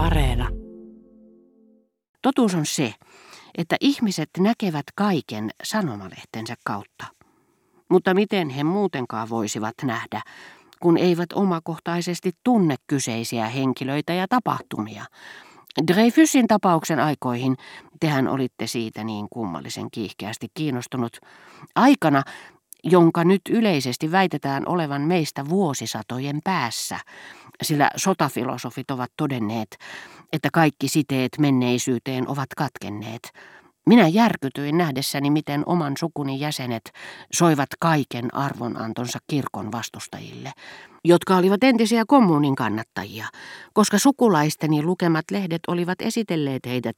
Areena. Totuus on se, että ihmiset näkevät kaiken sanomalehtensä kautta. Mutta miten he muutenkaan voisivat nähdä, kun eivät omakohtaisesti tunne kyseisiä henkilöitä ja tapahtumia. Dreyfusin tapauksen aikoihin, tehän olitte siitä niin kummallisen kiihkeästi kiinnostunut, aikana, jonka nyt yleisesti väitetään olevan meistä vuosisatojen päässä, sillä sotafilosofit ovat todenneet, että kaikki siteet menneisyyteen ovat katkenneet. Minä järkytyin nähdessäni, miten oman sukuni jäsenet soivat kaiken arvonantonsa kirkon vastustajille, jotka olivat entisiä kommunin kannattajia, koska sukulaisteni lukemat lehdet olivat esitelleet heidät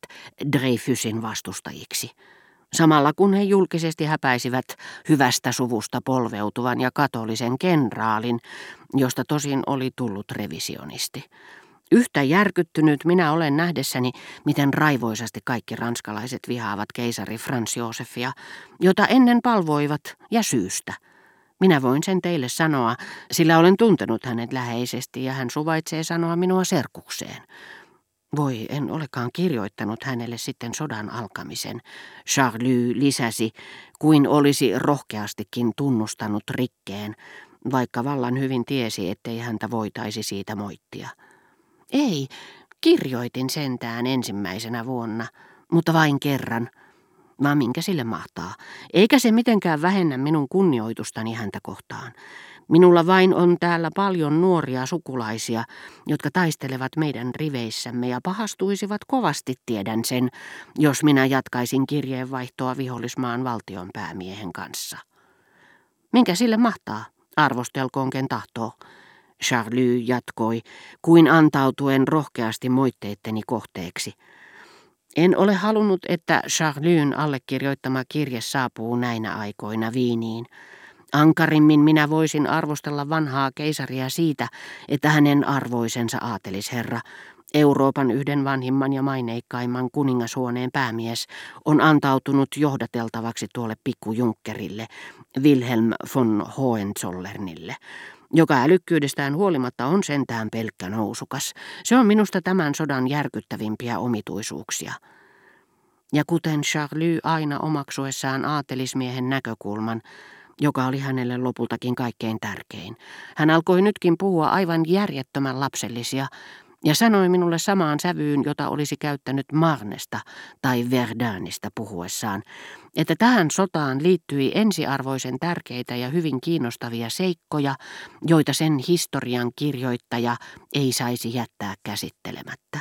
Dreyfusin vastustajiksi samalla kun he julkisesti häpäisivät hyvästä suvusta polveutuvan ja katolisen kenraalin, josta tosin oli tullut revisionisti. Yhtä järkyttynyt minä olen nähdessäni, miten raivoisasti kaikki ranskalaiset vihaavat keisari Frans Josefia, jota ennen palvoivat ja syystä. Minä voin sen teille sanoa, sillä olen tuntenut hänet läheisesti ja hän suvaitsee sanoa minua serkukseen. Voi, en olekaan kirjoittanut hänelle sitten sodan alkamisen. Charlie lisäsi, kuin olisi rohkeastikin tunnustanut rikkeen, vaikka vallan hyvin tiesi, ettei häntä voitaisi siitä moittia. Ei, kirjoitin sentään ensimmäisenä vuonna, mutta vain kerran. Vaan minkä sille mahtaa? Eikä se mitenkään vähennä minun kunnioitustani häntä kohtaan. Minulla vain on täällä paljon nuoria sukulaisia, jotka taistelevat meidän riveissämme ja pahastuisivat kovasti tiedän sen, jos minä jatkaisin kirjeenvaihtoa vihollismaan valtionpäämiehen kanssa. Minkä sille mahtaa? Arvostelkoon ken tahtoo. Charlie jatkoi, kuin antautuen rohkeasti moitteitteni kohteeksi. En ole halunnut, että Charlyn allekirjoittama kirje saapuu näinä aikoina Viiniin. Ankarimmin minä voisin arvostella vanhaa keisaria siitä, että hänen arvoisensa aatelisherra, Euroopan yhden vanhimman ja maineikkaimman kuningashuoneen päämies, on antautunut johdateltavaksi tuolle pikkujunkkerille, Wilhelm von Hohenzollernille, joka älykkyydestään huolimatta on sentään pelkkä nousukas. Se on minusta tämän sodan järkyttävimpiä omituisuuksia. Ja kuten Charlie aina omaksuessaan aatelismiehen näkökulman, joka oli hänelle lopultakin kaikkein tärkein. Hän alkoi nytkin puhua aivan järjettömän lapsellisia ja sanoi minulle samaan sävyyn, jota olisi käyttänyt Marnesta tai Verdänistä puhuessaan, että tähän sotaan liittyi ensiarvoisen tärkeitä ja hyvin kiinnostavia seikkoja, joita sen historian kirjoittaja ei saisi jättää käsittelemättä.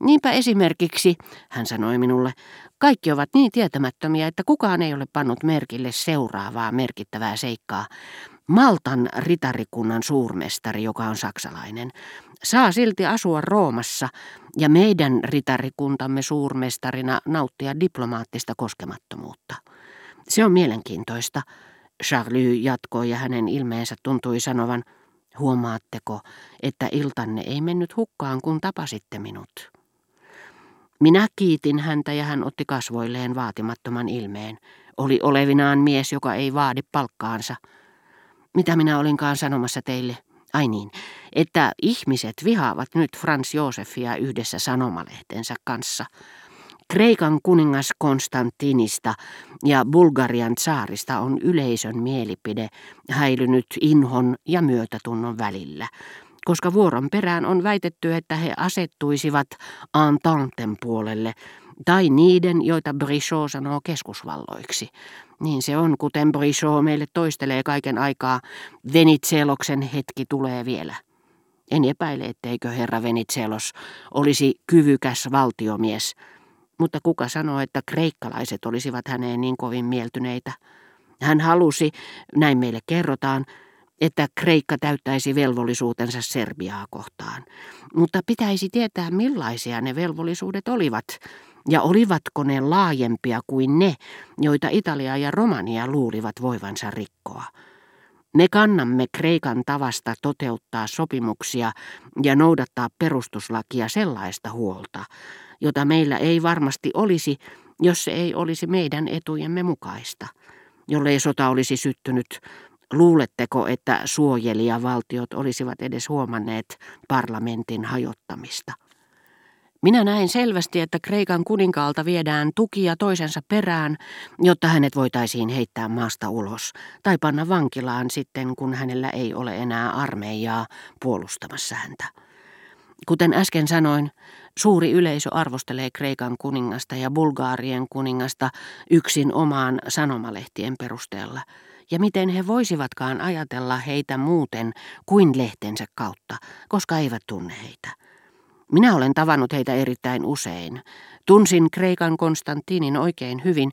Niinpä esimerkiksi, hän sanoi minulle, kaikki ovat niin tietämättömiä, että kukaan ei ole pannut merkille seuraavaa merkittävää seikkaa. Maltan ritarikunnan suurmestari, joka on saksalainen, saa silti asua Roomassa ja meidän ritarikuntamme suurmestarina nauttia diplomaattista koskemattomuutta. Se on mielenkiintoista. Charlie jatkoi ja hänen ilmeensä tuntui sanovan, huomaatteko, että iltanne ei mennyt hukkaan, kun tapasitte minut. Minä kiitin häntä ja hän otti kasvoilleen vaatimattoman ilmeen. Oli olevinaan mies, joka ei vaadi palkkaansa. Mitä minä olinkaan sanomassa teille? Ai niin, että ihmiset vihaavat nyt Frans Josefia yhdessä sanomalehtensä kanssa. Kreikan kuningas Konstantinista ja Bulgarian saarista on yleisön mielipide häilynyt inhon ja myötätunnon välillä, koska vuoron perään on väitetty, että he asettuisivat Antanten puolelle tai niiden, joita Brichot sanoo keskusvalloiksi. Niin se on, kuten Brichot meille toistelee kaiken aikaa, Venitseloksen hetki tulee vielä. En epäile, etteikö herra Venitselos olisi kyvykäs valtiomies, mutta kuka sanoo, että kreikkalaiset olisivat häneen niin kovin mieltyneitä? Hän halusi, näin meille kerrotaan, että Kreikka täyttäisi velvollisuutensa Serbiaa kohtaan. Mutta pitäisi tietää, millaisia ne velvollisuudet olivat, ja olivatko ne laajempia kuin ne, joita Italia ja Romania luulivat voivansa rikkoa. Me kannamme Kreikan tavasta toteuttaa sopimuksia ja noudattaa perustuslakia sellaista huolta, jota meillä ei varmasti olisi, jos se ei olisi meidän etujemme mukaista. Jollei sota olisi syttynyt, luuletteko, että suojelijavaltiot olisivat edes huomanneet parlamentin hajottamista? Minä näin selvästi, että Kreikan kuninkaalta viedään tukia toisensa perään, jotta hänet voitaisiin heittää maasta ulos tai panna vankilaan sitten, kun hänellä ei ole enää armeijaa puolustamassa häntä. Kuten äsken sanoin, suuri yleisö arvostelee Kreikan kuningasta ja Bulgaarien kuningasta yksin omaan sanomalehtien perusteella, ja miten he voisivatkaan ajatella heitä muuten kuin lehtensä kautta, koska eivät tunne heitä. Minä olen tavannut heitä erittäin usein. Tunsin Kreikan Konstantinin oikein hyvin,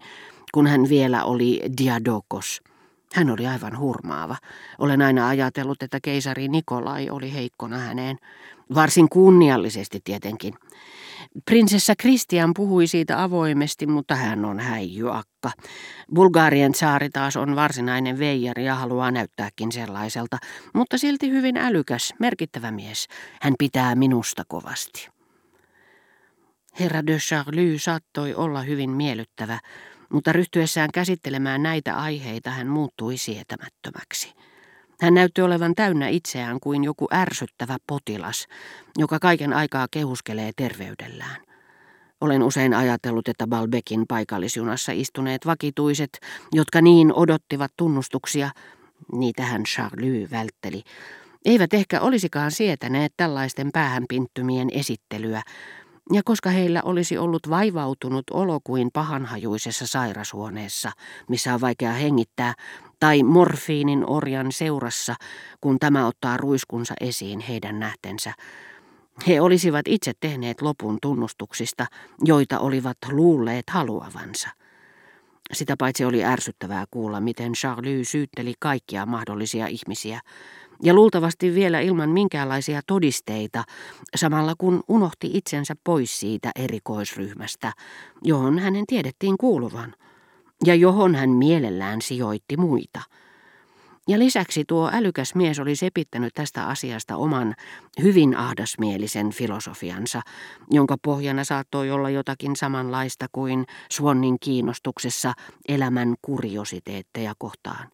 kun hän vielä oli Diadokos. Hän oli aivan hurmaava. Olen aina ajatellut, että keisari Nikolai oli heikkona häneen. Varsin kunniallisesti tietenkin. Prinsessa Kristian puhui siitä avoimesti, mutta hän on häijyakka. Bulgarien saari taas on varsinainen veijari ja haluaa näyttääkin sellaiselta, mutta silti hyvin älykäs, merkittävä mies. Hän pitää minusta kovasti. Herra de Charlie saattoi olla hyvin miellyttävä, mutta ryhtyessään käsittelemään näitä aiheita hän muuttui sietämättömäksi. Hän näytti olevan täynnä itseään kuin joku ärsyttävä potilas, joka kaiken aikaa kehuskelee terveydellään. Olen usein ajatellut, että Balbekin paikallisjunassa istuneet vakituiset, jotka niin odottivat tunnustuksia, niitä hän Charlie vältteli, eivät ehkä olisikaan sietäneet tällaisten päähänpinttymien esittelyä, ja koska heillä olisi ollut vaivautunut olo kuin pahanhajuisessa sairashuoneessa, missä on vaikea hengittää, tai morfiinin orjan seurassa, kun tämä ottaa ruiskunsa esiin heidän nähtensä, he olisivat itse tehneet lopun tunnustuksista, joita olivat luulleet haluavansa. Sitä paitsi oli ärsyttävää kuulla, miten Charlie syytteli kaikkia mahdollisia ihmisiä, ja luultavasti vielä ilman minkäänlaisia todisteita, samalla kun unohti itsensä pois siitä erikoisryhmästä, johon hänen tiedettiin kuuluvan, ja johon hän mielellään sijoitti muita. Ja lisäksi tuo älykäs mies oli sepittänyt tästä asiasta oman hyvin ahdasmielisen filosofiansa, jonka pohjana saattoi olla jotakin samanlaista kuin Suonnin kiinnostuksessa elämän kuriositeetteja kohtaan.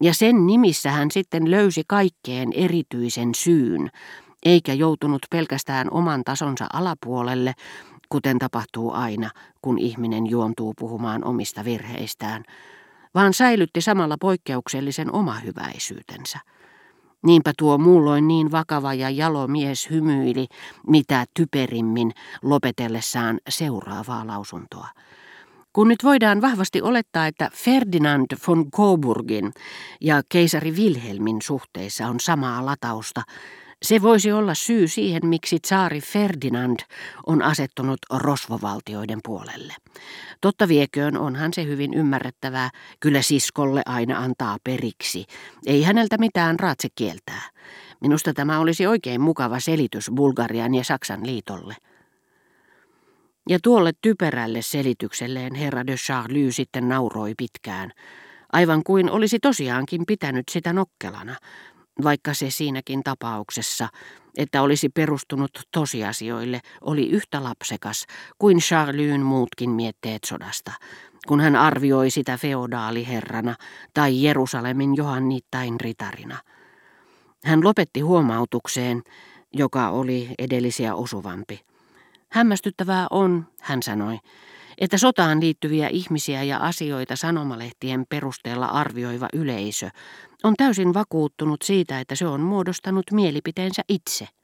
Ja sen nimissä hän sitten löysi kaikkeen erityisen syyn, eikä joutunut pelkästään oman tasonsa alapuolelle, kuten tapahtuu aina, kun ihminen juontuu puhumaan omista virheistään, vaan säilytti samalla poikkeuksellisen omahyväisyytensä. Niinpä tuo muulloin niin vakava ja jalo mies hymyili mitä typerimmin lopetellessaan seuraavaa lausuntoa. Kun nyt voidaan vahvasti olettaa, että Ferdinand von Coburgin ja keisari Wilhelmin suhteissa on samaa latausta, se voisi olla syy siihen, miksi tsaari Ferdinand on asettunut rosvovaltioiden puolelle. Totta vieköön onhan se hyvin ymmärrettävää, kyllä siskolle aina antaa periksi. Ei häneltä mitään raatse kieltää. Minusta tämä olisi oikein mukava selitys Bulgarian ja Saksan liitolle. Ja tuolle typerälle selitykselleen herra de Charlie sitten nauroi pitkään, aivan kuin olisi tosiaankin pitänyt sitä nokkelana, vaikka se siinäkin tapauksessa, että olisi perustunut tosiasioille, oli yhtä lapsekas kuin Charlyn muutkin mietteet sodasta, kun hän arvioi sitä feodaaliherrana tai Jerusalemin johannittain ritarina. Hän lopetti huomautukseen, joka oli edellisiä osuvampi. Hämmästyttävää on, hän sanoi, että sotaan liittyviä ihmisiä ja asioita sanomalehtien perusteella arvioiva yleisö on täysin vakuuttunut siitä, että se on muodostanut mielipiteensä itse.